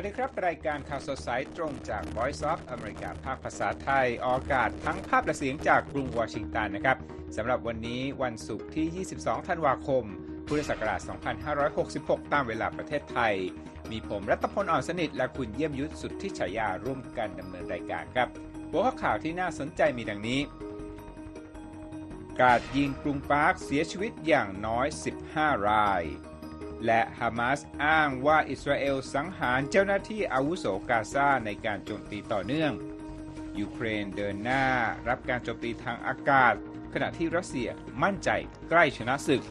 วัสดีครับ รายการข่าวสดสายตรงจาก Voice of America ภาคภาษาไทย ออกอากาศทั้งภาพและเสียงจากกรุงวอชิงตันนะครับสำหรับวันนี้วันศุกร์ที่ 22 ธันวาคม พุทธศักราช 2566 ตามเวลาประเทศไทย มีผมรัตพลอ่อนสนิท และคุณเยี่ยมยุทธสุดที่ฉายาร่วมกันดำเนินรายการครับหัวข้อข่าวที่น่าสนใจมีดังนี้ การยิงกรุงปาร์คเสียชีวิตอย่างน้อย 15 ราย และฮามาสอ้างว่าอิสราเอลสังหารเจ้าหน้าที่อาวุโสกาซาในการโจมตีต่อเนื่อง ยูเครนเดินหน้ารับการโจมตีทางอากาศ ขณะที่รัสเซียมั่นใจใกล้ชนะศึก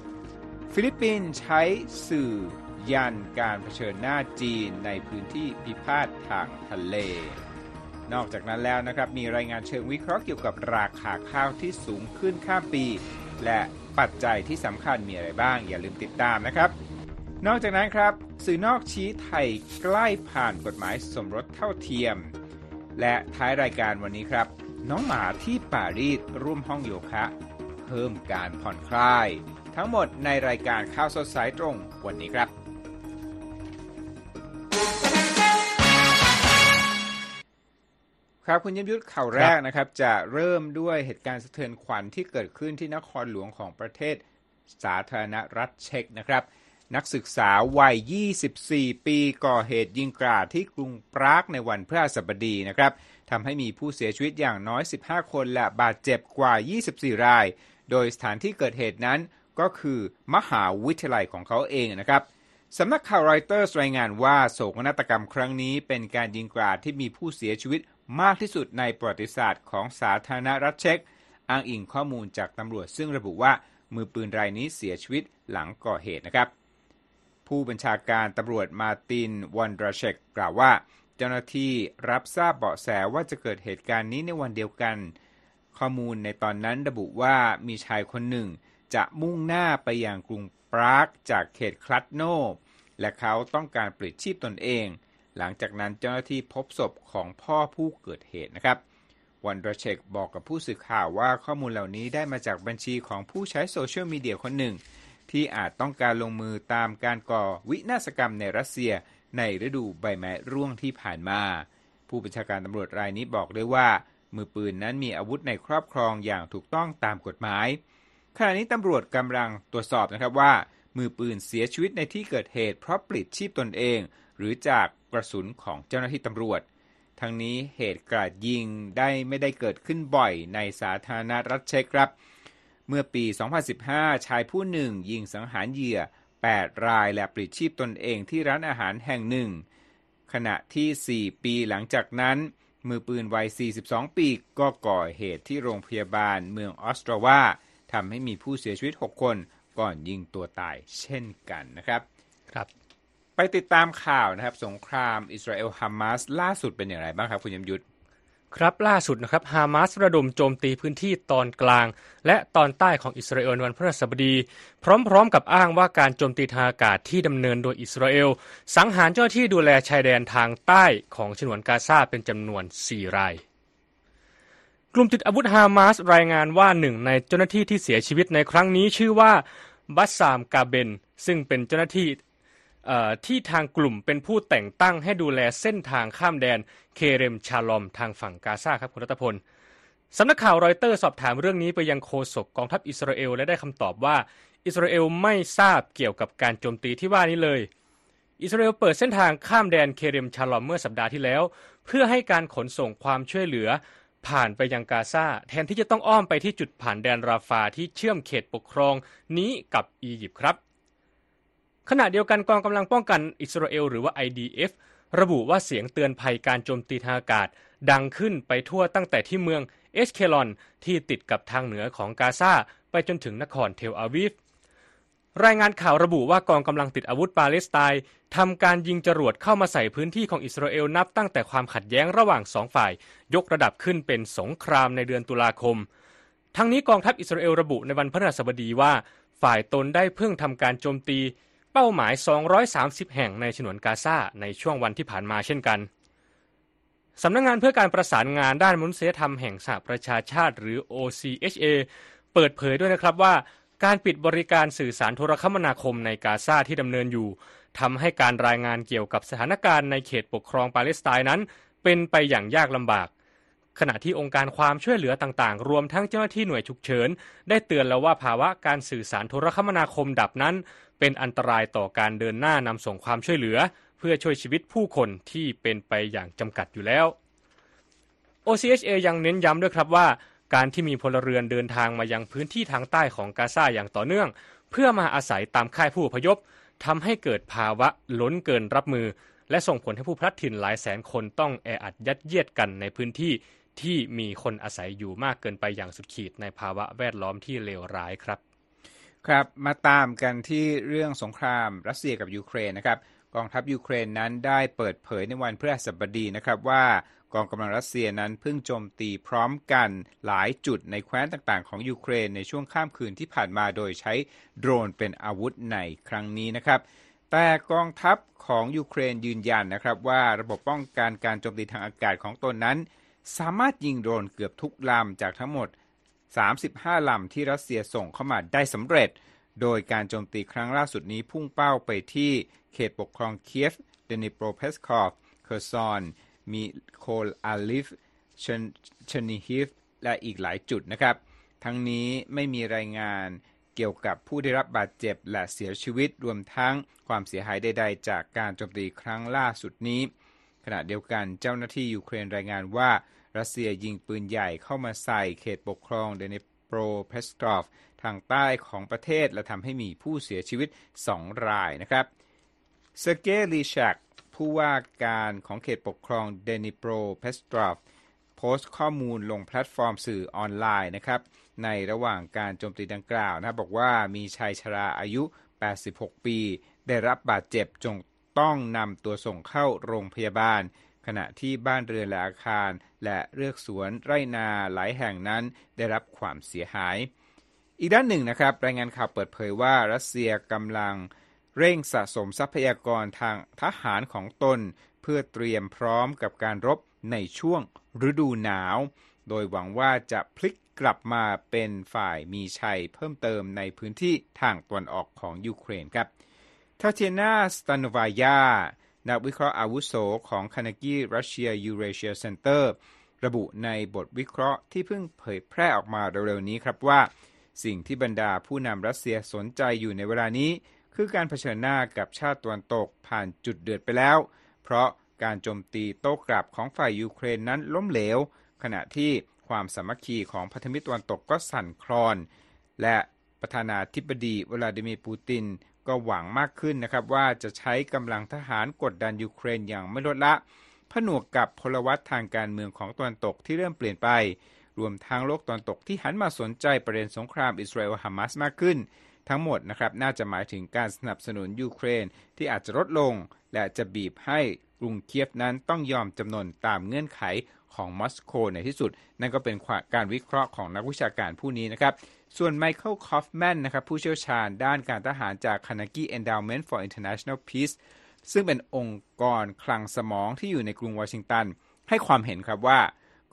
ฟิลิปปินส์ใช้สื่อยันการเผชิญหน้าจีนในพื้นที่พิพาททางทะเล นอกจากนั้นแล้วนะครับ มีรายงานเชิงวิเคราะห์เกี่ยวกับราคาข้าวที่สูงขึ้นข้ามปี และปัจจัยที่สำคัญมีอะไรบ้าง อย่าลืมติดตามนะครับ นอกจากนั้นครับ สื่อนอกชี้ไทยใกล้ผ่านกฎหมายสมรสเท่าเทียม และท้ายรายการวันนี้ครับ น้องหมาที่ปารีสร่วมห้องโยคะ เพิ่มการผ่อนคลาย ทั้งหมดในรายการข่าวสดสายตรงวันนี้ครับ ครับคุณยมยุทธข่าวแรกนะครับ จะเริ่มด้วยเหตุการณ์สะเทือนขวัญที่เกิดขึ้นที่นครหลวงของประเทศสาธารณรัฐเช็กนะครับ นักศึกษาวัย 24 ปีก่อเหตุยิงกราดที่กรุงปรากในวันพฤหัสบดีนะครับทำให้มีผู้เสียชีวิตอย่างน้อย 15 คนและบาดเจ็บกว่า 24 ราย โดยสถานที่เกิดเหตุนั้นก็คือมหาวิทยาลัยของเขาเองนะครับสำนักข่าวรอยเตอร์รายงานว่าโศกนาฏกรรมครั้งนี้เป็นการยิงกราดที่มีผู้เสียชีวิตมากที่สุดในประวัติศาสตร์ของสาธารณรัฐเช็กอ้างอิงข้อมูลจากตำรวจซึ่งระบุว่ามือปืนรายนี้เสียชีวิตหลังก่อเหตุนะครับ ผู้บัญชาการตำรวจมาตินวันดราเชกกล่าวว่า เจ้าหน้าที่รับทราบเบาะแสว่าจะเกิดเหตุการณ์นี้ในวันเดียวกัน ข้อมูลในตอนนั้นระบุว่ามีชายคนหนึ่ง จะมุ่งหน้าไปยังกรุงปรากจากเขตคลัดโน และเขาต้องการปลิดชีพตนเอง หลังจากนั้นเจ้าหน้าที่พบศพของพ่อผู้เกิดเหตุนะครับวันดราเชกบอกกับผู้สื่อข่าวว่าข้อมูลเหล่านี้ได้มาจากบัญชีของผู้ใช้โซเชียลมีเดียคนหนึ่ง ที่อาจต้องการลงมือตามการก่อวินาศกรรมในรัสเซียในฤดูใบไม้ร่วงที่ผ่านมา ผู้บัญชาการตำรวจรายนี้บอกด้วยว่า มือปืนนั้นมีอาวุธในครอบครองอย่างถูกต้องตามกฎหมาย ขณะนี้ตำรวจกำลังตรวจสอบนะครับว่า มือปืนเสียชีวิตในที่เกิดเหตุเพราะปลิดชีพตนเอง หรือจากกระสุนของเจ้าหน้าที่ตำรวจ ทั้งนี้เหตุการาดยิงได้ไม่ได้เกิดขึ้นบ่อยในสาธารณรัฐเช็กครับ เมื่อปี 2015 ชายผู้หนึ่งยิงสังหารเหยื่อ 8 รายและปลิดชีพตนเองที่ร้านอาหารแห่งหนึ่ง ขณะที่ 4 ปีหลังจากนั้น มือปืนวัย 42 ปีก็ก่อเหตุที่โรงพยาบาลเมืองออสตราวาทำให้มีผู้เสียชีวิต 6 คนก่อนยิงตัวตายเช่นกันนะครับ ครับ ไปติดตามข่าวนะครับ สงครามอิสราเอลฮามาสล่าสุดเป็นอย่างไรบ้างครับ คุณยมยุทธ ครับล่าสุดนะครับฮามาสระดมโจมตีพื้นที่ตอนกลาง และตอนใต้ของอิสราเอลวันพฤหัสบดี พร้อมๆกับอ้างว่าการโจมตีทางอากาศที่ดำเนินโดยอิสราเอล สังหารเจ้าหน้าที่ดูแลชายแดนทางใต้ของฉนวนกาซาเป็นจำนวน 4 ราย กลุ่มติดอาวุธฮามาสรายงานว่าหนึ่งในเจ้าหน้าที่ที่เสียชีวิตในครั้งนี้ชื่อว่าบัสซามกาเบนซึ่งเป็นเจ้าหน้าที่ ที่ทางกลุ่มเป็นผู้แต่งตั้งให้ดูแลเส้นทางข้ามแดนเคเรมชาลอมทางฝั่งกาซาครับคุณรัตพลสำนักข่าวรอยเตอร์สอบถามเรื่องนี้ไปยังโฆษกกองทัพอิสราเอลและได้คำตอบว่า อิสราเอลไม่ทราบเกี่ยวกับการโจมตีที่ว่านี้เลย อิสราเอลเปิดเส้นทางข้ามแดนเคเรมชาลอมเมื่อสัปดาห์ที่แล้ว เพื่อให้การขนส่งความช่วยเหลือผ่านไปยังกาซาแทนที่จะต้องอ้อมไปที่จุดผ่านแดนราฟาที่เชื่อมเขตปกครองนี้กับอียิปต์ครับ ขณะเดียวกันกองกำลังป้องกันอิสราเอลหรือว่า IDF ระบุว่าเสียงเตือนภัยการโจมตีทางอากาศ ดังขึ้นไปทั่วตั้งแต่ที่เมืองเอสเคลอนที่ติดกับทางเหนือของกาซาไปจนถึงนครเทลอาวีฟรายงานข่าวระบุว่ากองกำลังติดอาวุธปาเลสไตน์ทำการยิงจรวดเข้ามาใส่พื้นที่ของอิสราเอลนับตั้งแต่ความขัดแย้งระหว่างสองฝ่าย ยกระดับขึ้นเป็นสงครามในเดือนตุลาคม ทั้งนี้กองทัพอิสราเอลระบุในวันพฤหัสบดีว่า ฝ่ายตนได้เพิ่งทำการโจมตี เป้าหมาย 230 แห่งในฉนวนกาซาในช่วงวันที่ผ่านมาเช่นกันสำนักงงานเพื่อการประสานงานด้านมนุษยธรรมแห่งสหประชาชาติหรือ OCHA เปิดเผยด้วยนะครับว่า การปิดบริการสื่อสารโทรคมนาคมในกาซาที่ดำเนินอยู่ทำให้การรายงานเกี่ยวกับสถานการณ์ในเขตปกครองปาเลสไตน์นั้น เป็นไปอย่างยากลำบาก ขณะที่องค์การความช่วยเหลือต่างๆ รวมทั้งเจ้าหน้าที่หน่วยฉุกเฉิน ได้เตือนแล้วว่าภาวะการสื่อสารโทรคมนาคมดับนั้น เป็นอันตรายต่อการเดินหน้านำส่งความช่วยเหลือ เพื่อช่วยชีวิตผู้คนที่เป็นไปอย่างจำกัดอยู่แล้ว OCHA ยังเน้นย้ำด้วยครับว่า การที่มีพลเรือนเดินทางมายังพื้นที่ทางใต้ของกาซาอย่างต่อเนื่อง เพื่อมาอาศัยตามค่ายผู้อพยพทำให้เกิดภาวะล้นเกินรับมือ และส่งผลให้ผู้พลัดถิ่นหลายแสนคนต้องแออัดยัดเยียดกันในพื้นที่ที่มีคนอาศัยอยู่มากเกินไปอย่างสุดขีดในภาวะแวดล้อมที่เลวร้ายครับ ครับมาตามกันที่เรื่องสงครามรัสเซียกับยูเครนนะครับกองทัพยูเครนนั้นได้เปิดเผยในวันพฤหัสบดีนะครับว่ากองกำลังรัสเซียนั้นเพิ่งโจมตีพร้อมกันหลายจุดในแคว้นต่างๆ ของยูเครนในช่วงข้ามคืนที่ผ่านมาโดยใช้โดรนเป็นอาวุธในครั้งนี้นะครับ แต่กองทัพของยูเครนยืนยันนะครับว่าระบบป้องกันการโจมตีทางอากาศของตนนั้น สามารถยิงโดรนเกือบทุกลำจากทั้งหมด 35 ลำที่รัสเซียส่งเข้ามาได้สำเร็จ โดยการโจมตีครั้งล่าสุดนี้พุ่งเป้าไปที่เขตปกครองเคียฟ ดนิโปรเปตรอฟสก์ เคอร์ซอน มิโคลาอิฟเชอร์นิฮิฟ และอีกหลายจุดนะครับ ทั้งนี้ไม่มีรายงานเกี่ยวกับผู้ได้รับบาดเจ็บและเสียชีวิตรวมทั้งความเสียหายใด ๆ จากการโจมตีครั้งล่าสุดนี้ ขณะเดียวกันเจ้าหน้าที่ยูเครนรายงานว่า รัสเซียยิงปืนใหญ่เข้ามาใส่เขตปกครองดนิโปรเปตรอฟสก์ทางใต้ของประเทศและทำให้มีผู้เสียชีวิต 2 รายนะครับเซอร์เกลีซักผู้ว่าการของเขตปกครองดนิโปรเปตรอฟสก์โพสต์ข้อมูลลงแพลตฟอร์มสื่อออนไลน์นะครับในระหว่างการโจมตีดังกล่าวนะบอกว่ามีชายชราอายุ 86 ปี ได้รับบาดเจ็บจนต้องนำตัวส่งเข้าโรงพยาบาล ขณะที่บ้านเรือนและอาคาร และเรือกสวนไร่นาหลายแห่งนั้นได้รับความเสียหาย อีกด้านหนึ่งนะครับ รายงานข่าวเปิดเผยว่ารัสเซียกำลังเร่งสะสมทรัพยากรทางทหารของตน เพื่อเตรียมพร้อมกับการรบในช่วงฤดูหนาว โดยหวังว่าจะพลิกกลับมาเป็นฝ่ายมีชัยเพิ่มเติมในพื้นที่ทางตะวันออกของยูเครนครับทาเทนาสตานวายา นักวิเคราะห์อาวุโสของ Carnegie Russia Eurasia Center ระบุในบทวิเคราะห์ที่เพิ่งเผยแพร่ออกมาเร็วๆนี้ครับว่า สิ่งที่บรรดาผู้นำรัสเซียสนใจอยู่ในเวลานี้ คือการเผชิญหน้ากับชาติตะวันตกผ่านจุดเดือดไปแล้ว เพราะการโจมตีโต้กลับของฝ่ายยูเครนนั้นล้มเหลว ขณะที่ความสามัคคีของพันธมิตรตะวันตกก็สั่นคลอน และประธานาธิบดีวลาดิมีร์ปูติน ก็หวังมากขึ้นนะครับว่าจะใช้กำลังทหารกดดันยูเครนอย่างไม่ลดละ ผนวกกับพลวัตทางการเมืองของตะวันตกที่เริ่มเปลี่ยนไป รวมทั้งโลกตะวันตกที่หันมาสนใจประเด็นสงครามอิสราเอลฮามาสมากขึ้น ทั้งหมดนะครับน่าจะหมายถึงการสนับสนุนยูเครนที่อาจจะลดลง และจะบีบให้กรุงเคียฟนั้นต้องยอมจำนนตามเงื่อนไขของมอสโกในที่สุด นั่นก็เป็นการวิเคราะห์ของนักวิชาการผู้นี้นะครับ ส่วนไมเคิลคอฟแมนนะครับผู้เชี่ยวชาญด้านการทหารจาก Carnegie Endowment for International Peace ซึ่งเป็นองค์กรคลังสมองที่อยู่ในกรุงวอชิงตัน ให้ความเห็นครับว่า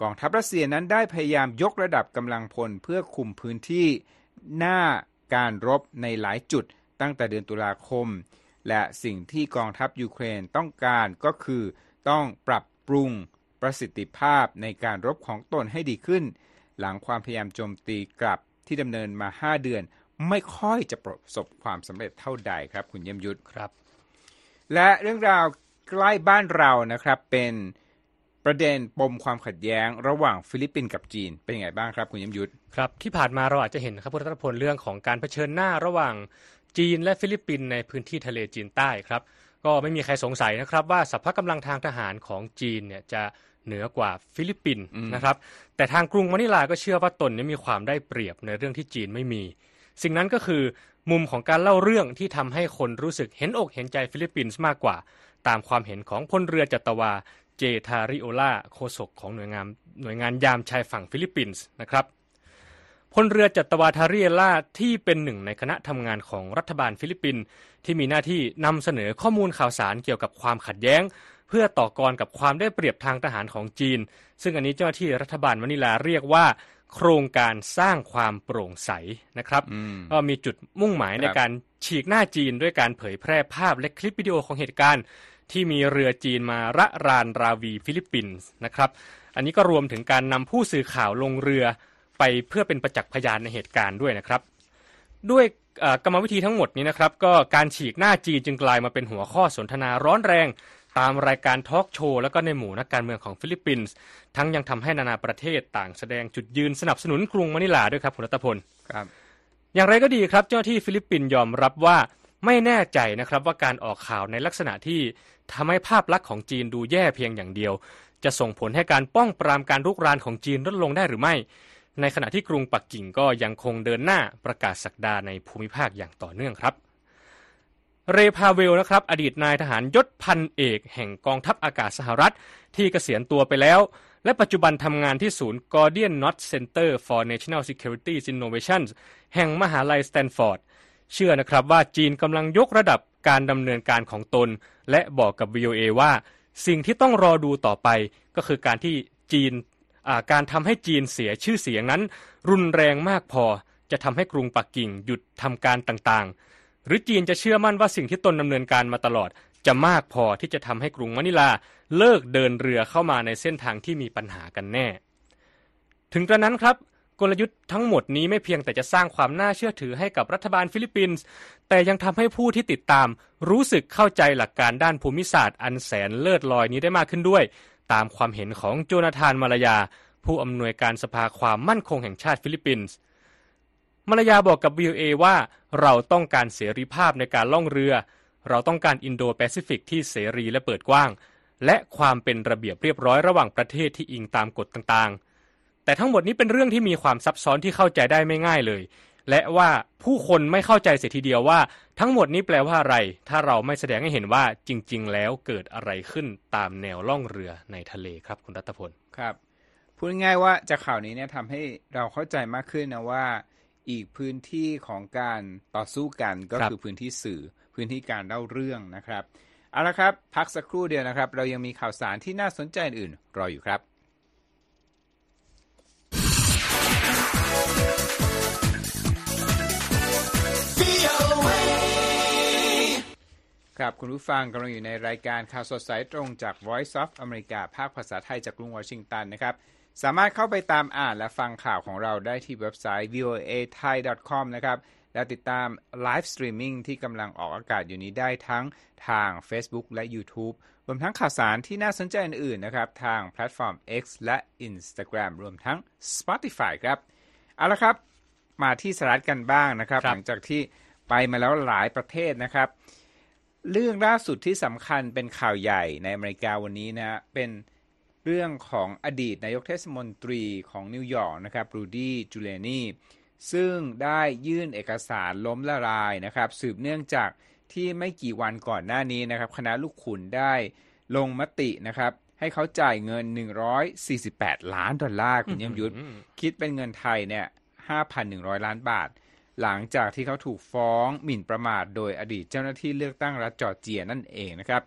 กองทัพรัสเซียนั้นได้พยายามยกระดับกำลังพลเพื่อคุมพื้นที่หน้าการรบในหลายจุดตั้งแต่เดือนตุลาคม และสิ่งที่กองทัพยูเครนต้องการก็คือ ต้องปรับปรุงประสิทธิภาพในการรบของตนให้ดีขึ้น หลังความพยายามโจมตีกลับ ที่ดำเนินมา 5 เดือน ไม่ค่อยจะประสบความสำเร็จเท่าใดครับคุณเยี่ยมยุทธครับ และเรื่องราวใกล้บ้านเรานะครับเป็นประเด็นปมความขัดแย้งระหว่างฟิลิปปินส์กับจีนเป็นยังไงบ้างครับคุณเยี่ยมยุทธครับที่ผ่านมาเราอาจจะเห็นครับคุณรัตพลเรื่องของการเผชิญหน้าระหว่างจีนและฟิลิปปินส์ในพื้นที่ทะเลจีนใต้ครับ ก็ไม่มีใครสงสัยนะครับว่าสรรพกำลังทางทหารของจีนเนี่ยจะ เหนือกว่าฟิลิปปินส์นะครับแต่ทางกรุงมะนิลาก็เชื่อว่าตนนี้มีความได้เปรียบในเรื่องที่จีนไม่มี สิ่งนั้นก็คือมุมของการเล่าเรื่องที่ทำให้คนรู้สึกเห็นอกเห็นใจฟิลิปปินส์มากกว่า ตามความเห็นของพลเรือจัตวาเจทาริเอลาโฆษกของหน่วยงานหน่วยงานยามชายฝั่งฟิลิปปินส์นะครับพลเรือจัตวาทาริเอลาที่เป็นหนึ่งในคณะทำงานของรัฐบาลฟิลิปปินส์ที่มีหน้าที่นำเสนอข้อมูลข่าวสารเกี่ยวกับความขัดแย้ง เพื่อต่อกรกับความได้เปรียบทางทหารของจีน ซึ่งอันนี้เจ้าหน้าที่รัฐบาลมะนิลาเรียกว่า โครงการสร้างความโปร่งใสนะครับอืมก็มีจุดมุ่งหมายครับในการฉีกหน้าจีนด้วยการเผยแพร่ภาพและคลิปวิดีโอของเหตุการณ์ ที่มีเรือจีนมาระรานราวีฟิลิปปินส์นะครับ อันนี้ก็รวมถึงการนำผู้สื่อข่าวลงเรือไปเพื่อเป็นประจักษ์พยานในเหตุการณ์ด้วยนะครับ ด้วยเอ่อกรรมวิธีทั้งหมดนี้นะครับ ก็การฉีกหน้าจีนจึงกลายมาเป็นหัวข้อสนทนาร้อนแรง ตามรายการทอล์กโชว์แล้วก็ในหมู่นักการเมืองของฟิลิปปินส์ทั้งยังทำให้นานาประเทศต่างแสดงจุดยืนสนับสนุนกรุงมะนิลาด้วยครับคุณรัตพลครับอย่างไรก็ดีครับเจ้าหน้าที่ฟิลิปปินส์ยอมรับว่าไม่แน่ใจนะครับว่าการออกข่าวในลักษณะที่ทำให้ภาพลักษณ์ของจีนดูแย่เพียงอย่างเดียว จะส่งผลให้การป้องปรามการรุกรานของจีนลดลงได้หรือไม่ ในขณะที่กรุงปักกิ่งก็ยังคงเดินหน้าประกาศศักดาในภูมิภาคอย่างต่อเนื่องครับ เรพาเวลนะครับอดีตนายทหารยศพันเอกแห่งกองทัพอากาศสหรัฐ ที่เกษียณตัวไปแล้ว และปัจจุบันทำงานที่ศูนย์ Gordian Knot Center for National Security Innovations แห่งมหาลัยสแตนฟอร์ดเชื่อนะครับว่าจีนกำลังยกระดับการดำเนินการของตน และบอกกับ VOA ว่า สิ่งที่ต้องรอดูต่อไป ก็คือการที่จีนการทำให้จีนเสียชื่อเสียงนั้น รุนแรงมากพอจะทำให้กรุงปักกิ่งหยุดทำการต่างๆ หรือจีนจะเชื่อมั่นว่าสิ่งที่ตนดำเนินการมาตลอด จะมากพอที่จะทำให้กรุงมะนิลาเลิกเดินเรือเข้ามาในเส้นทางที่มีปัญหากันแน่ ถึงกระนั้นครับกลยุทธ์ทั้งหมดนี้ไม่เพียงแต่จะสร้างความน่าเชื่อถือให้กับรัฐบาลฟิลิปปินส์ แต่ยังทำให้ผู้ที่ติดตาม รู้สึกเข้าใจหลักการด้านภูมิศาสตร์ อันแสนเลิศลอยนี้ได้มากขึ้นด้วย ตามความเห็นของโจนาธานมาลายา ผู้อำนวยการสภาความมั่นคงแห่งชาติฟิลิปปินส์ มาลายาบอกกับ VOA ว่าเราต้องการเสรีภาพในการล่องเรือ เราต้องการอินโดแปซิฟิกที่เสรีและเปิดกว้าง และความเป็นระเบียบเรียบร้อยระหว่างประเทศที่อิงตามกฎต่างๆ แต่ทั้งหมดนี้เป็นเรื่องที่มีความซับซ้อนที่เข้าใจได้ไม่ง่ายเลย และว่าผู้คนไม่เข้าใจเสียทีเดียวว่า ทั้งหมดนี้แปลว่าอะไร ถ้าเราไม่แสดงให้เห็นว่าจริง ๆ แล้วเกิดอะไรขึ้นตามแนวล่องเรือในทะเลครับคุณรัตพลครับพูดง่ายว่าจากข่าวนี้เนี่ยทำให้เราเข้าใจมากขึ้นนะว่า อีกพื้นที่ของการต่อสู้กันก็ครับคือพื้นที่สื่อ พื้นที่การเล่าเรื่องนะครับ เอาละครับ พักสักครู่เดียวนะครับ เรายังมีข่าวสารที่น่าสนใจอื่นๆรออยู่ครับ ครับคุณผู้ฟังกำลังอยู่ในรายการข่าวสดสายตรงจาก Voice of America ภาคภาษาไทยจากกรุงวอชิงตันนะครับ สามารถเข้าไปตามอ่านและฟังข่าวของเราได้ที่เว็บไซต์ voathai.com นะครับ และติดตาม live streaming ที่กำลังออกอากาศอยู่นี้ได้ทั้งทาง Facebook และ YouTube รวมทั้งข่าวสารที่น่าสนใจอื่นๆนะครับ ทางแพลตฟอร์ม X และ Instagram รวมทั้ง Spotify ครับ เอาละครับ มาที่สหรัฐกันบ้างนะครับครับหลังจากที่ไปมาแล้วหลายประเทศนะครับ เรื่องล่าสุดที่สำคัญเป็นข่าวใหญ่ในอเมริกาวันนี้นะฮะเป็น เรื่องของอดีตนายกเทศมนตรีของนิวยอร์กนะครับรูดี้จูเลนีซึ่งได้ยื่นเอกสารล้มละลายนะครับ สืบเนื่องจากที่ไม่กี่วันก่อนหน้านี้นะครับ คณะลูกขุนได้ลงมตินะครับ ให้เขาจ่ายเงิน 148 ล้านดอลลาร์คุณเยี่ยมยุทธคิดเป็นเงินไทยเนี่ย 5,100 ล้านบาท หลังจากที่เขาถูกฟ้องหมิ่นประมาท โดยอดีตเจ้าหน้าที่เลือกตั้งรัฐจอร์เจียนั่นเองนะครับ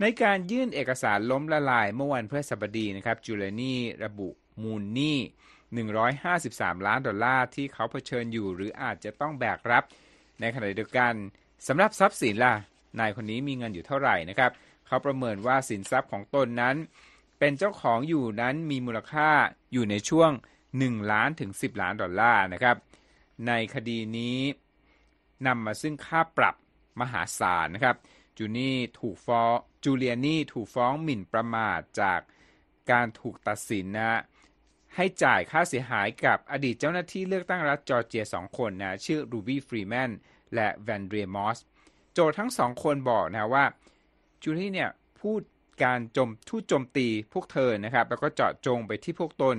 ในการยื่นเอกสารล้มละลายเมื่อวันพฤหัสบดีนะครับจูเลียนีระบุมูลหนี้ 153 ล้านดอลลาร์ที่เขาเผชิญอยู่ หรืออาจจะต้องแบกรับ ในขณะเดียวกันสำหรับทรัพย์สินล่ะ นายคนนี้มีเงินอยู่เท่าไหร่นะครับ เขาประเมินว่าสินทรัพย์ของตนนั้น เป็นเจ้าของอยู่นั้นมีมูลค่าอยู่ในช่วง 1 ล้านถึง 10 ล้านดอลลาร์นะครับ ในคดีนี้นำมาซึ่งค่าปรับมหาศาลนะครับ จูนี่ถูกฟ้องจูเลียนี่ถูกฟ้องหมิ่นประมาทจากการถูกตัดสินนะให้จ่ายค่าเสียหายกับอดีตเจ้าหน้าที่เลือกตั้งรัฐจอร์เจียสองคนนะชื่อรูบี้ฟรีแมนและแวนเดรมอสโจทก์ทั้งสองคนบอกนะว่าจูนี่เนี่ยพูดการจมทู่โจมตีพวกเธอนะครับ แล้วก็เจาะจงไปที่พวกตน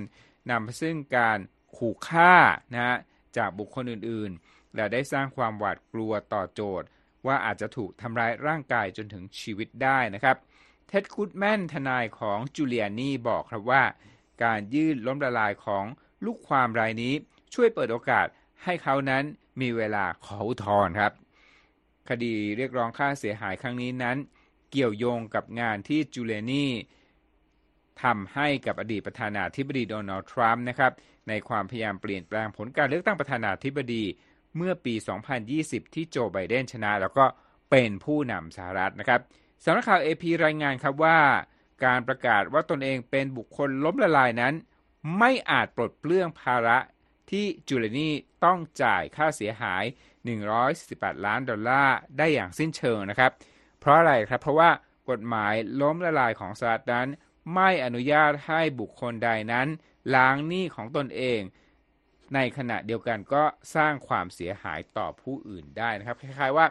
นำไปซึ่งการขู่ฆ่านะฮะจากบุคคลอื่นๆ และได้สร้างความหวาดกลัวต่อโจทย์ ว่าอาจจะถูกทำร้ายร่างกายจนถึงชีวิตได้นะครับเท็ดกูดแมนทนายของจูเลียนีบอกครับว่า การยื่นล้มละลายของลูกความรายนี้ช่วยเปิดโอกาสให้เขานั้นมีเวลาขออุทธรณ์ครับ คดีเรียกร้องค่าเสียหายครั้งนี้นั้น เกี่ยวโยงกับงานที่จูเลนีทำให้กับอดีตประธานาธิบดีโดนัลด์ทรัมป์นะครับในความพยายามเปลี่ยนแปลงผลการเลือกตั้งประธานาธิบดี เมื่อปี 2020 ที่โจไบเดนชนะ แล้วก็เป็นผู้นำสหรัฐนะครับสำนักข่าว AP รายงานครับว่าการประกาศว่าตนเองเป็นบุคคลล้มละลายนั้น ไม่อาจปลดเปลื้องภาระที่จูเลนีต้องจ่ายค่าเสียหาย 148 ล้านดอลลาร์ได้อย่างสิ้นเชิงนะครับ เพราะอะไรครับ เพราะว่ากฎหมายล้มละลายของสหรัฐนั้น ไม่อนุญาตให้บุคคลใดนั้น ล้างหนี้ของตนเอง ในขณะเดียวกันก็สร้างความเสียหายต่อผู้อื่นได้นะครับ คล้ายๆว่า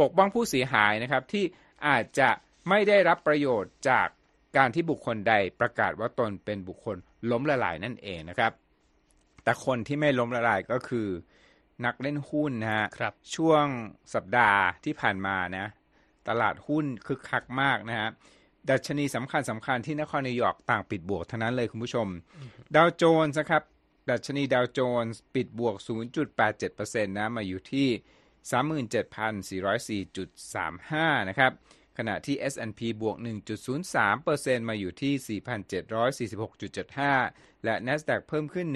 ปกป้องผู้เสียหายนะครับที่อาจจะไม่ได้รับประโยชน์จากการที่บุคคลใดประกาศว่าตนเป็นบุคคลล้มละลายนั่นเองนะครับ แต่คนที่ไม่ล้มละลายก็คือนักเล่นหุ้นนะฮะครับช่วงสัปดาห์ที่ผ่านมานะ ตลาดหุ้นคึกคักมากนะฮะดัชนีสำคัญสำคัญที่นครนิวยอร์กต่างปิดบวกทั้งนั้นเลยคุณผู้ชม ดาวโจนส์นะครับ ดัชนีดาวโจนส์ปิดบวก 0.87%นะมาอยู่ที่ 37,404.35 นะครับ ขณะที่ S&P บวก 1.03%มาอยู่ที่ 4,746.75 และ NASDAQ เพิ่มขึ้น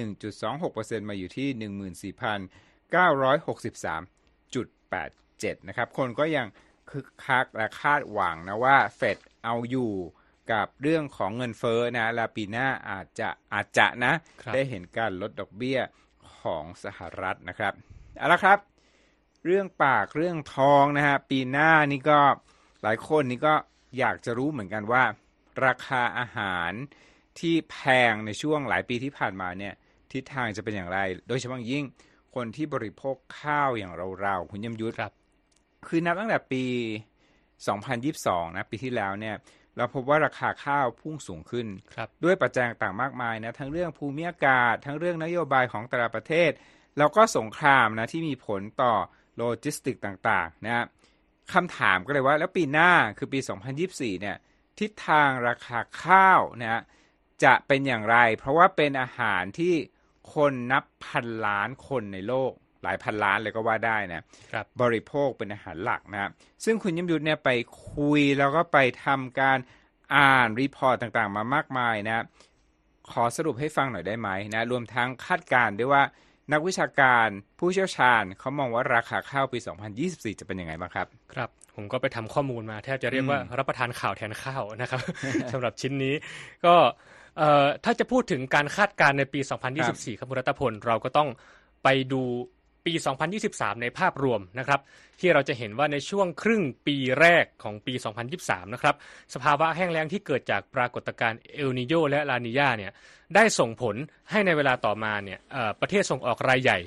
1.26%มาอยู่ที่ 14,963.87 นะครับ คนก็ยังคึกคักและคาดหวังนะว่าเฟดเอาอยู่ กับเรื่องของเงินเฟ้อนะและปีหน้าอาจจะอาจจะนะครับได้เห็นการลดดอกเบี้ยของสหรัฐนะครับเอาละครับ เรื่องปากเรื่องทองนะฮะปีหน้านี่ก็หลายคนนี่ก็อยากจะรู้เหมือนกันว่า ราคาอาหารที่แพงในช่วงหลายปีที่ผ่านมาเนี่ยทิศทางจะเป็นอย่างไร โดยเฉพาะอย่างยิ่งคนที่บริโภคข้าวอย่างเราๆคุณยมยุทธครับ คือนับตั้งแต่ปี 2022 นะ ปีที่แล้วเนี่ย เราพบว่าราคาข้าวพุ่งสูงขึ้นครับด้วยปัจจัยต่างๆมากมายนะทั้งเรื่องภูมิอากาศ ทั้งเรื่องนโยบายของแต่ละประเทศ แล้วก็สงครามนะที่มีผลต่อโลจิสติกต่างๆนะคำถามก็เลยว่าแล้วปีหน้าคือปี 2024 เนี่ยทิศทางราคาข้าวนะฮะจะเป็นอย่างไร เพราะว่าเป็นอาหารที่คนนับพันล้านคนในโลก หลายพันล้านเลยก็ว่าได้นะครับบริโภคเป็นอาหารหลักนะครับซึ่งคุณยมยุทธเนี่ยไปคุยแล้วก็ไปทำการอ่าน report ต่างๆ มามากมายนะขอสรุปให้ฟังหน่อยได้ไหมนะรวมทั้งคาดการณ์ด้วยว่านักวิชาการผู้เชี่ยวชาญเขามองว่าราคาข้าวปี 2024 จะเป็นยังไงบ้างครับ ครับ ผมก็ไปทำข้อมูลมาแทบจะเรียกว่ารับประทานข่าวแทนข้าวนะครับสำหรับชิ้นนี้ก็เอ่อถ้าจะพูดถึงการคาดการณ์ในปี 2024 ครับคุณรัตพลเราก็ต้องไปดู ปี 2023 ในภาพรวมนะครับที่เราจะเห็นว่าในช่วงครึ่งปีแรกของปี 2023 นะครับสภาวะแห้งแล้งที่เกิดจากปรากฏการณ์เอลนิโยและลานิญาเนี่ยได้ส่งผลให้ในเวลาต่อมาเนี่ยเอ่อประเทศส่งออกรายใหญ่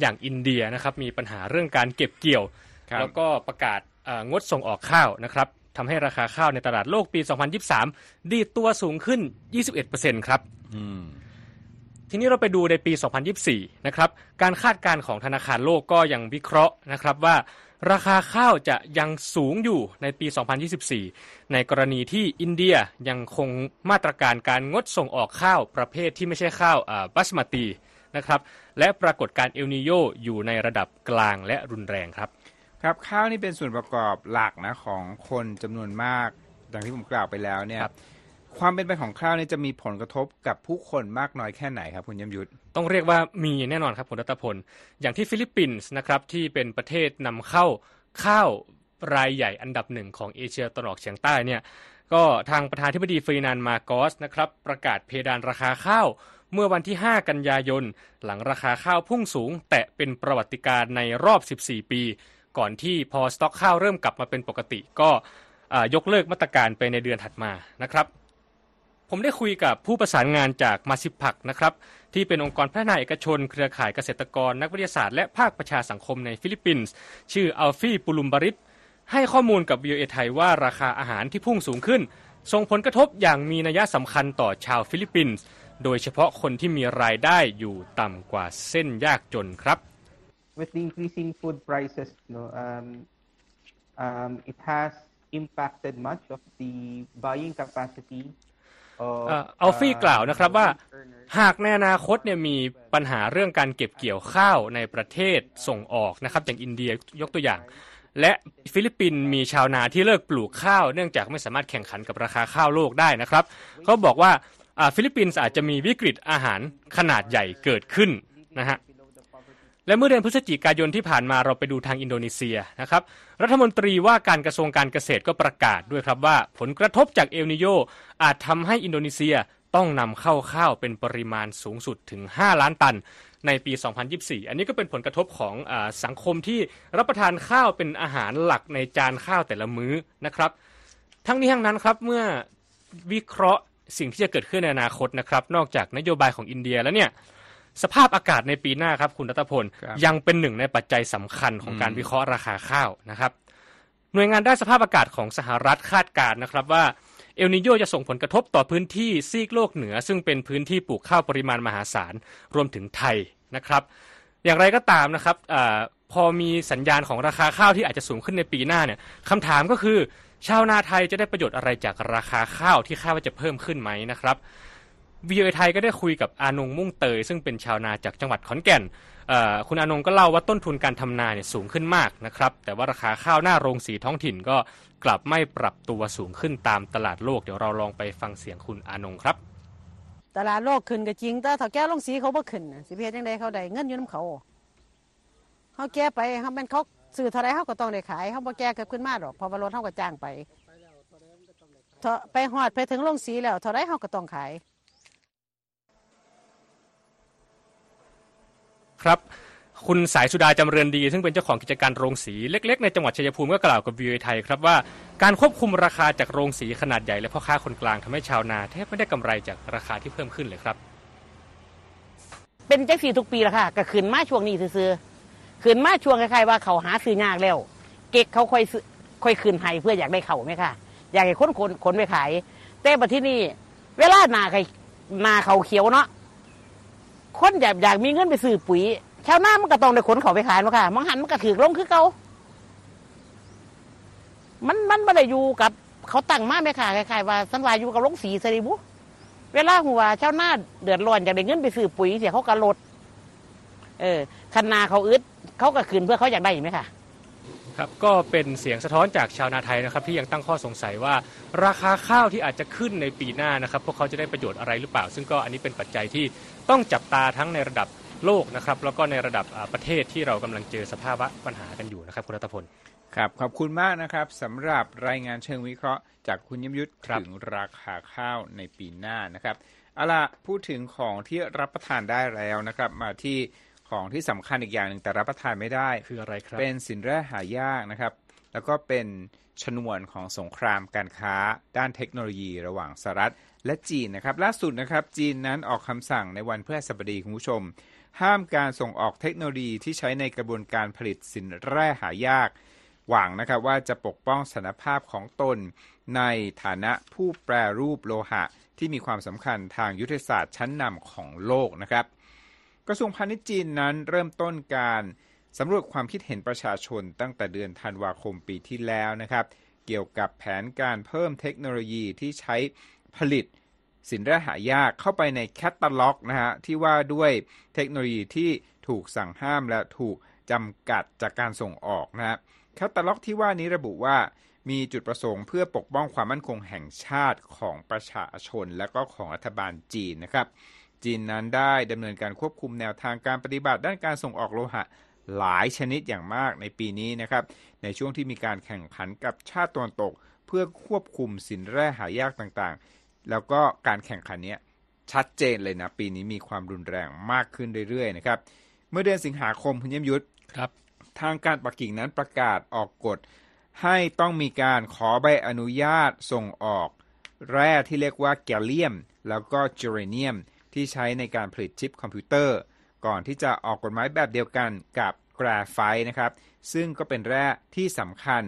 อย่างอินเดียนะครับมีปัญหาเรื่องการเก็บเกี่ยวครับแล้วก็ประกาศเอ่องดส่งออกข้าวนะครับทำให้ราคาข้าวในตลาดโลกปี 2023 ดีดตัวสูงขึ้น 21%ครับอืม ทีนี้เราไปดูในปี 2024 นะครับ การคาดการณ์ของธนาคารโลกก็ยังวิเคราะห์นะครับว่าราคาข้าวจะยังสูงอยู่ในปี 2024 ในกรณีที่อินเดียยังคงมาตรการการงดส่งออกข้าวประเภทที่ไม่ใช่ข้าวบัสมาตีนะครับและปรากฏการณ์เอลนิโยอยู่ในระดับกลางและรุนแรงครับ ครับข้าวนี่เป็นส่วนประกอบหลักนะของคนจำนวนมาก ดังที่ผมกล่าวไปแล้วเนี่ย ความเป็นไปของข้าวนี่จะมีผลกระทบกับผู้คนมากน้อยแค่ไหนครับคุณยมยุทธต้องเรียกว่ามีแน่นอนครับคุณรัตพล อย่างที่ฟิลิปปินส์นะครับที่เป็นประเทศนำเข้าข้าวรายใหญ่อันดับหนึ่งของเอเชียตะวันออกเฉียงใต้เนี่ยก็ทางประธานธิบดีฟรดินานมาโกสนะครับประกาศเพดานราคาข้าวเมื่อวันที่ 5 กันยายน หลังราคาข้าวพุ่งสูง แตะเป็นประวัติการณ์ในรอบ 14 ปี ก่อนที่พอสต็อกข้าวเริ่มกลับมาเป็นปกติ ก็ยกเลิกมาตรการไปในเดือนถัดมานะครับ ผมได้คุยกับผู้ประสานงานจาก MASIPAG นะครับที่เป็นองค์กรพัฒนาเอกชน เครือข่ายเกษตรกร นักวิทยาศาสตร์และภาคประชาสังคมในฟิลิปปินส์ชื่ออัลฟี่ปุลุมบาริตให้ข้อมูลกับ VOA ไทยว่าราคาอาหารที่พุ่งสูงขึ้น ส่งผลกระทบอย่างมีนัยสำคัญต่อชาวฟิลิปปินส์โดยเฉพาะคนที่มีรายได้อยู่ต่ำกว่าเส้นยากจนครับ with the increasing food prices, no, um, um, it has impacted much of the buying capacity อ่ออัลฟี่กล่าวนะครับว่าหากในอนาคตเนี่ยมีปัญหาเรื่องการเก็บเกี่ยวข้าวในประเทศส่งออกนะครับอย่างอินเดียยกตัวอย่าง และฟิลิปปินส์มีชาวนาที่เลิกปลูกข้าว เนื่องจากไม่สามารถแข่งขันกับราคาข้าวโลกได้นะครับเขาบอกว่าฟิลิปปินส์อาจจะมีวิกฤตอาหารขนาดใหญ่เกิดขึ้นนะฮะ และเมื่อเดือนพฤศจิกายนที่ผ่านมาเราไปดูทางอินโดนีเซียนะครับรัฐมนตรีว่าการกระทรวงการเกษตรก็ประกาศด้วยครับว่า ผลกระทบจากเอลนิโยอาจทำให้อินโดนีเซียต้องนำเข้าข้าวเป็นปริมาณสูงสุดถึง 5 ล้านตันในปี 2024 อันนี้ก็เป็นผลกระทบของอสังคมที่รับประทานข้าวเป็นอาหารหลักในจานข้าวแต่ละมื้อนะครับ ทั้งนี้ทั้งนั้นครับเมื่อวิเคราะห์สิ่งที่จะเกิดขึ้นในอนาคตนะครับ นอกจากนโยบายของอินเดียแล้วเนี่ย สภาพอากาศในปีหน้าครับคุณรัตพลยังเป็นหนึ่งในปัจจัยสำคัญของการวิเคราะห์ราคาข้าวนะครับหน่วยงานด้านสภาพอากาศของสหรัฐคาดการณ์นะครับว่าเอลนิโยจะส่งผลกระทบต่อพื้นที่ซีกโลกเหนือ ซึ่งเป็นพื้นที่ปลูกข้าวปริมาณมหาศาลรวมถึงไทยนะครับ อย่างไรก็ตามนะครับอพอมีสัญญาณของราคาข้าวที่อาจจะสูงขึ้นในปีหน้าเนี่ยคำถามก็คือ ชาวนาไทยจะได้ประโยชน์อะไรจากราคาข้าวที่คาดว่าจะเพิ่มขึ้นไหมนะครับ วีไอไทยก็ได้คุยกับอานงมุ่งเตย ซึ่งเป็นชาวนาจากจังหวัดขอนแก่นคุณอานงก็เล่าว่าต้นทุนการทำนาเนี่ยสูงขึ้นมากนะครับ แต่ว่าราคาข้าวหน้าโรงสีท้องถิ่นก็กลับไม่ปรับตัวสูงขึ้นตามตลาดโลก เดี๋ยวเราลองไปฟังเสียงคุณอานงครับ ตลาดโลกขึ้นก็จริง แต่ถ้าแก้ลงสีเขาบ่ขึ้นสิเพศยังไงเขาได้เงินอยู่น้ำเขาเขาแก้ไปเขาเป็นเขาสื่อเท่าไรเขาก็ต้องได้ขายเขาบ่แก้เกิดขึ้นมาหรอกพอวารถเขาก็จ้างไปไปหอดไปถึงลงสีแล้วเท่าไรเขาก็ต้องขาย ครับคุณสายสุดาจำเรือนดี ซึ่งเป็นเจ้าของกิจการโรงสีเล็กๆ ในจังหวัดชัยภูมิก็กล่าวกับวีไทยครับว่าการควบคุมราคาจากโรงสีขนาดใหญ่และพ่อค้าคนกลางทำให้ชาวนาแทบไม่ได้กำไรจากราคาที่เพิ่มขึ้นเลยครับ เป็นจังสีทุกปีละค่ะก็ขึ้นมาช่วงนี้ซื้อขึ้นมาช่วงคล้ายๆว่าเขาหาซื้อยากแล้ว เก็กเขาค่อยค่อยขึ้นให้เพื่ออยากได้เขาไหมค่ะอยากให้คนคนคนไปขาย แต่ปัจที่นี่เวลานาใครนาเขาเขียวเนาะ คนอยากอยากมีเงินไปซื้อปุ๋ย ชาวนามันก็ต้องได้ขนเขาไปขายมาค่ะมังหันมันก็ถือลงคือเก่ามันมันไม่ได้อยู่กับเขาตั้งมาไหมค่ะคล้ายๆว่าสันวาอยู่กับลงสีสริบุเวลาหัวชาวนาเดือดร้อนอยากได้เงินไปซื้อปุ๋ยเสียเขาก็ลดเออคันนาเขาอึดเขาก็คืนเพื่อเขาอยากได้ไหมค่ะ ครับก็เป็นเสียงสะท้อนจากชาวนาไทยนะครับที่ยังตั้งข้อสงสัยว่า ราคาข้าวที่อาจจะขึ้นในปีหน้านะครับพวกเขาจะได้ประโยชน์อะไรหรือเปล่า ซึ่งก็อันนี้เป็นปัจจัยที่ต้องจับตาทั้งในระดับโลกนะครับแล้วก็ในระดับประเทศที่เรากำลังเจอสภาวะปัญหากันอยู่นะครับคุณรัตพลครับขอบคุณมากนะครับสำหรับรายงานเชิงวิเคราะห์ จากคุณยมยุทธถึงราคาข้าวในปีหน้านะครับเอาล่ะพูดถึงของที่รับประทานได้แล้วนะครับ มาที่ ของที่สำคัญอีกอย่างหนึ่งแต่รับประทานไม่ได้ คืออะไรครับ เป็นสินแร่หายากนะครับ แล้วก็เป็นชนวนของสงครามการค้า ด้านเทคโนโลยีระหว่างสหรัฐ และจีนนะครับ ล่าสุดนะครับ จีนนั้นออกคำสั่งในวันพฤหัสบดีคุณผู้ชม ห้ามการส่งออกเทคโนโลยีที่ใช้ในกระบวนการผลิตสินแร่หายาก หวังนะครับว่าจะปกป้องสถานภาพของตน ในฐานะผู้แปรรูปโลหะ ที่มีความสำคัญทางยุทธศาสตร์ชั้นนำของโลกนะครับ กระทรวงพาณิชย์จีนนั้นเริ่มต้นการสำรวจความคิดเห็นประชาชนตั้งแต่เดือนธันวาคมปีที่แล้วนะครับ เกี่ยวกับแผนการเพิ่มเทคโนโลยีที่ใช้ผลิตสินแร่หายากเข้าไปในแคตตาล็อกนะฮะที่ว่าด้วยเทคโนโลยีที่ถูกสั่งห้ามและถูกจำกัดจากการส่งออกนะฮะแคตตาล็อกที่ว่านี้ระบุว่ามีจุดประสงค์เพื่อปกป้องความมั่นคงแห่งชาติของประชาชนและก็ของรัฐบาลจีนนะครับ จีนนั้นได้ดำเนินการควบคุมแนวทางการปฏิบัติด้านการส่งออกโลหะหลายชนิดอย่างมากในปีนี้นะครับ ในช่วงที่มีการแข่งขันกับชาติตะวันตก เพื่อควบคุมสินแร่หายากต่างๆ แล้วก็การแข่งขันนี้ชัดเจนเลยนะ ปีนี้มีความรุนแรงมากขึ้นเรื่อยๆนะครับ เมื่อเดือนสิงหาคมคุณยมยุทธครับ ทางการปักกิ่งนั้นประกาศออกกฎ ให้ต้องมีการขอใบอนุญาตส่งออก แร่ที่เรียกว่าแกลเลียม แล้วก็จูเรเนียม ที่ใช้ในการผลิตชิปคอมพิวเตอร์ ก่อนที่จะออกกฎหมายแบบเดียวกันกับกราไฟนะครับ ซึ่งก็เป็นแร่ที่สำคัญ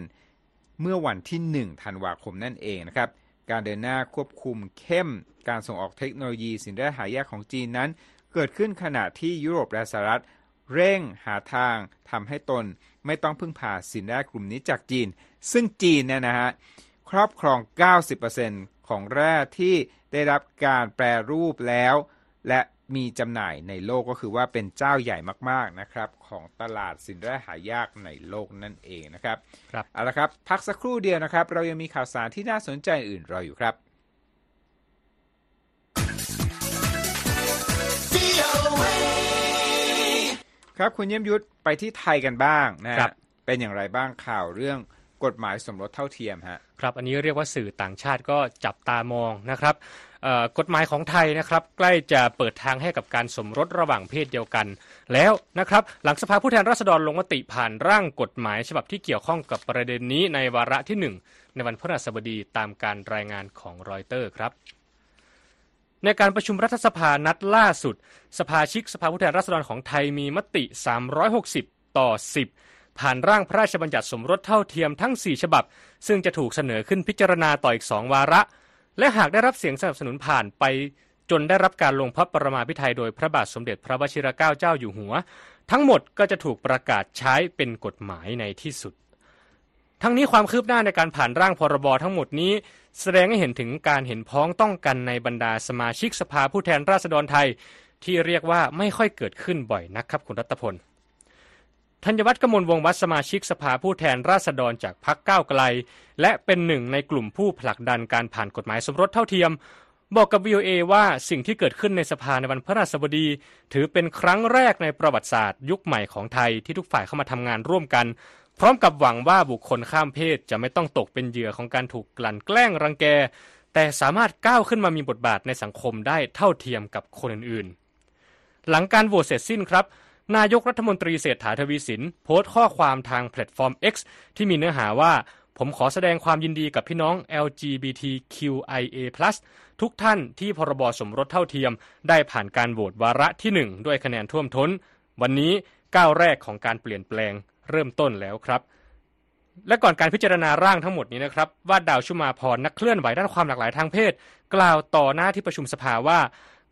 เมื่อวันที่ 1 ธันวาคมนั่นเองนะครับ การเดินหน้าควบคุมเข้มการส่งออกเทคโนโลยีสินแร่หายากของจีนนั้น เกิดขึ้นขณะที่ยุโรปและสหรัฐเร่งหาทางทำให้ตนไม่ต้องพึ่งพาสินแร่กลุ่มนี้จากจีน ซึ่งจีนเนี่ยนะฮะครอบครอง 90% ของแร่ที่ได้รับการแปรรูปแล้ว และมีจำหน่ายในโลกก็คือว่าเป็นเจ้าใหญ่มากๆนะครับ ของตลาดสินแร่หายากในโลกนั่นเองนะครับครับเอาละครับ พักสักครู่เดียวนะครับ เรายังมีข่าวสารที่น่าสนใจอื่นรออยู่ครับครับคุณเยี่ยมยุทธไปที่ไทยกันบ้างนะครับ เป็นอย่างไรบ้างข่าวเรื่องกฎหมายสมรสเท่าเทียมฮะ ครับ อันนี้เรียกว่าสื่อต่างชาติก็จับตามองนะครับกฎหมายของไทยนะครับใกล้จะเปิดทางให้กับการสมรสระหว่างเพศเดียวกัน แล้วนะครับหลังสภาผู้แทนราษฎรลงมติผ่านร่างกฎหมาย ฉบับที่เกี่ยวข้องกับประเด็นนี้ในวาระที่หนึ่งในวันพฤหัสบดีตามการรายงานของรอยเตอร์ครับในการประชุมรัฐสภานัดล่าสุด สภาชิกสภาผู้แทนราษฎรของไทยมีมติ 360 ต่อ 10 ผ่านร่างพระราชบัญญัติสมรสเท่าเทียมทั้ง 4 ฉบับ ซึ่งจะถูกเสนอขึ้นพิจารณาต่ออีก2วาระ และหากได้รับเสียงสนับสนุนผ่านไปจนได้รับการลงพระประมาพิไทยโดยพระบาทสมเด็จพระวชิรเกล้าเจ้าอยู่หัว ทั้งหมดก็จะถูกประกาศใช้เป็นกฎหมายในที่สุด ทั้งนี้ความคืบหน้าในการผ่านร่างพรบทั้งหมดนี้ แสดงให้เห็นถึงการเห็นพ้องต้องกันในบรรดาสมาชิกสภาผู้แทนราษฎรไทย ที่เรียกว่าไม่ค่อยเกิดขึ้นบ่อยนักครับคุณรัตพล ธัญวัฒน์กมลวงวัฒนสมาชิกสภาผู้แทนราษฎรจากพรรคก้าวไกล และเป็นหนึ่งในกลุ่มผู้ผลักดันการผ่านกฎหมายสมรสเท่าเทียม บอกกับ VOA ว่าสิ่งที่เกิดขึ้นในสภาในวันพฤหัสบดี ถือเป็นครั้งแรกในประวัติศาสตร์ ยุคใหม่ของไทยที่ทุกฝ่ายเข้ามาทำงานร่วมกัน พร้อมกับหวังว่าบุคคลข้ามเพศจะไม่ต้องตกเป็นเหยื่อของการถูกกลั่นแกล้งรังแก แต่สามารถก้าวขึ้นมามีบทบาทในสังคมได้เท่าเทียมกับคนอื่นๆ หลังการโหวตเสร็จสิ้นครับ นายกรัฐมนตรีเศรษฐาทวีสินโพสต์ข้อความทางแพลตฟอร์ม X ที่มีเนื้อหาว่า ผมขอแสดงความยินดีกับพี่น้อง LGBTQIA+ ทุกท่านที่พรบสมรสเท่าเทียม ได้ผ่านการโหวตวาระที่1ด้วยคะแนนท่วมท้น วันนี้ก้าวแรกของการเปลี่ยนแปลงเริ่มต้นแล้วครับ และก่อนการพิจารณาร่างทั้งหมดนี้นะครับว่าดดาวชุมาพรนักเคลื่อนไหวด้านความหลากหลายทางเพศ กล่าวต่อหน้าที่ประชุมสภาว่า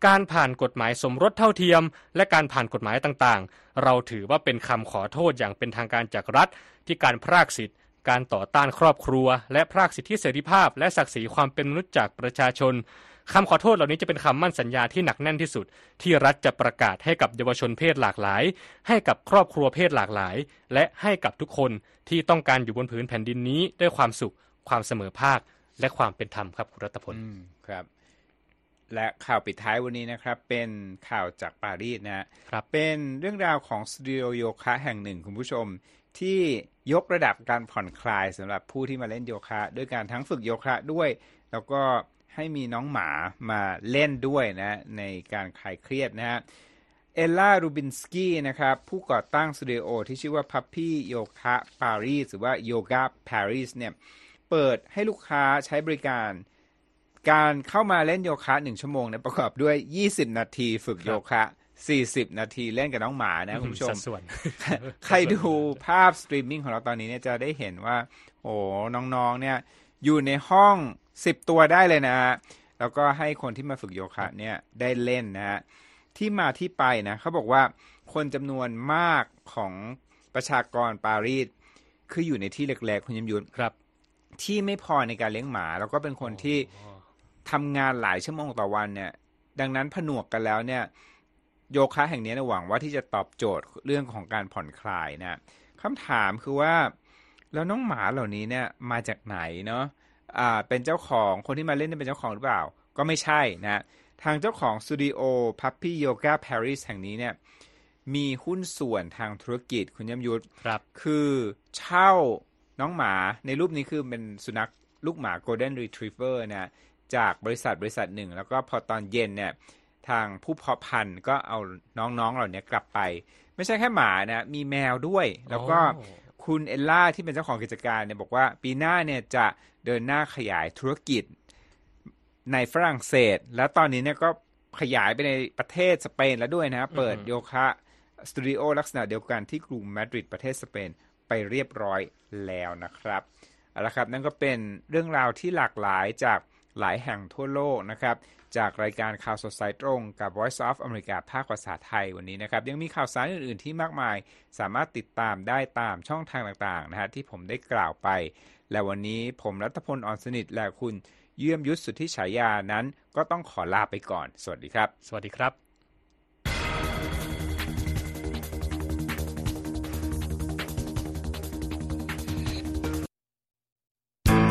การผ่านกฎหมายสมรสเท่าเทียม และการผ่านกฎหมายต่างๆ เราถือว่าเป็นคำขอโทษอย่างเป็นทางการจากรัฐ ที่การพรากสิทธิ์ การต่อต้านครอบครัว และพรากสิทธิเสรีภาพ และศักดิ์ศรีความเป็นมนุษย์จากประชาชนคำขอโทษเหล่านี้จะเป็นคำมั่นสัญญาที่หนักแน่นที่สุด ที่รัฐจะประกาศให้กับเยาวชนเพศหลากหลาย ให้กับครอบครัวเพศหลากหลาย และให้กับทุกคนที่ต้องการอยู่บนผืนแผ่นดินนี้ด้วยความสุข ความเสมอภาค และความเป็นธรรมครับคุณรัตพลครับ และข่าวปิดท้ายวันนี้นะครับ เป็นข่าวจากปารีสนะฮะครับเป็นเรื่องราวของสตูดิโอโยคะแห่งหนึ่งคุณผู้ชม ที่ยกระดับการผ่อนคลายสำหรับผู้ที่มาเล่นโยคะ ด้วยการทั้งฝึกโยคะด้วย แล้วก็ให้มีน้องหมามาเล่นด้วยนะในการคลายเครียดนะฮะเอลล่ารูบินสกี้นะครับผู้ก่อตั้งสตูดิโอที่ชื่อว่า Puppy Yoga Paris หรือว่า Yoga Paris เนี่ยเปิดให้ลูกค้าใช้บริการ การเข้ามาเล่นโยคะหนึ่งชั่วโมงเนี่ยประกอบด้วย 20 นาทีฝึกโยคะ40 นาทีเล่นกับน้องหมานะคุณผู้ชมสัดส่วน ใครดูภาพสตรีมมิ่งของเราตอนนี้เนี่ยจะได้เห็นว่า โอ้น้องๆ เนี่ย อยู่ในห้อง 10 ตัวได้เลยนะฮะ แล้วก็ให้คนที่มาฝึกโยคะเนี่ยได้เล่นนะฮะ ที่มาที่ไปนะเขาบอกว่าคนจำนวนมากของประชากรปารีสคืออยู่ในที่เล็กๆคุณยมยุทธครับ ที่ไม่พอในการเลี้ยงหมา แล้วก็เป็นคนที่ ทำงานหลายชั่วโมงต่อวันเนี่ย ดังนั้นผนวกกันแล้วเนี่ย โยคะแห่งนี้นะหวังว่าที่จะตอบโจทย์เรื่องของการผ่อนคลายนะคำถามคือว่า แล้วน้องหมาเหล่านี้เนี่ยมาจากไหนเนาะอ่าเป็นเจ้าของคนที่มาเล่นเนี่ยเป็นเจ้าของหรือเปล่า ก็ไม่ใช่นะทางเจ้าของสตูดิโอ Puppy Yoga Paris แห่งนี้เนี่ยมีหุ้นส่วนทางธุรกิจคุณยมยุทธครับ คือเช่าน้องหมาในรูปนี้คือเป็นสุนัขลูกหมา Golden Retriever นะ จากบริษัทบริษัทหนึ่ง แล้วก็พอตอนเย็นเนี่ยทางผู้เพาะพันธุ์ก็เอาน้องๆเหล่านี้กลับไป ไม่ใช่แค่หมานะมีแมวด้วย แล้วก็โอ้คุณเอลล่าที่เป็นเจ้าของกิจการเนี่ยบอกว่าปีหน้าเนี่ยจะเดินหน้าขยายธุรกิจในฝรั่งเศส แล้วตอนนี้เนี่ยก็ขยายไปในประเทศสเปนแล้วด้วยนะเปิดโยคะสตูดิโอลักษณะเดียวกันที่กรุงมาดริดประเทศสเปนไปเรียบร้อยแล้วนะครับเอาละครับนั่นก็เป็นเรื่องราวที่หลากหลายจาก หลายแห่งทั่วโลกนะครับ จากรายการข่าวสดสายตรงกับ Voice of America ภาคภาษาไทยวันนี้นะครับ ยังมีข่าวสารอื่น ๆ ที่มากมาย สามารถติดตามได้ตามช่องทางต่างๆนะฮะที่ผมได้กล่าวไป และวันนี้ผมรัตพลอ่อนสนิทและคุณเยี่ยมยุทธสุทธิฉายานั้น ก็ต้องขอลาไปก่อน สวัสดีครับ สวัสดีครับ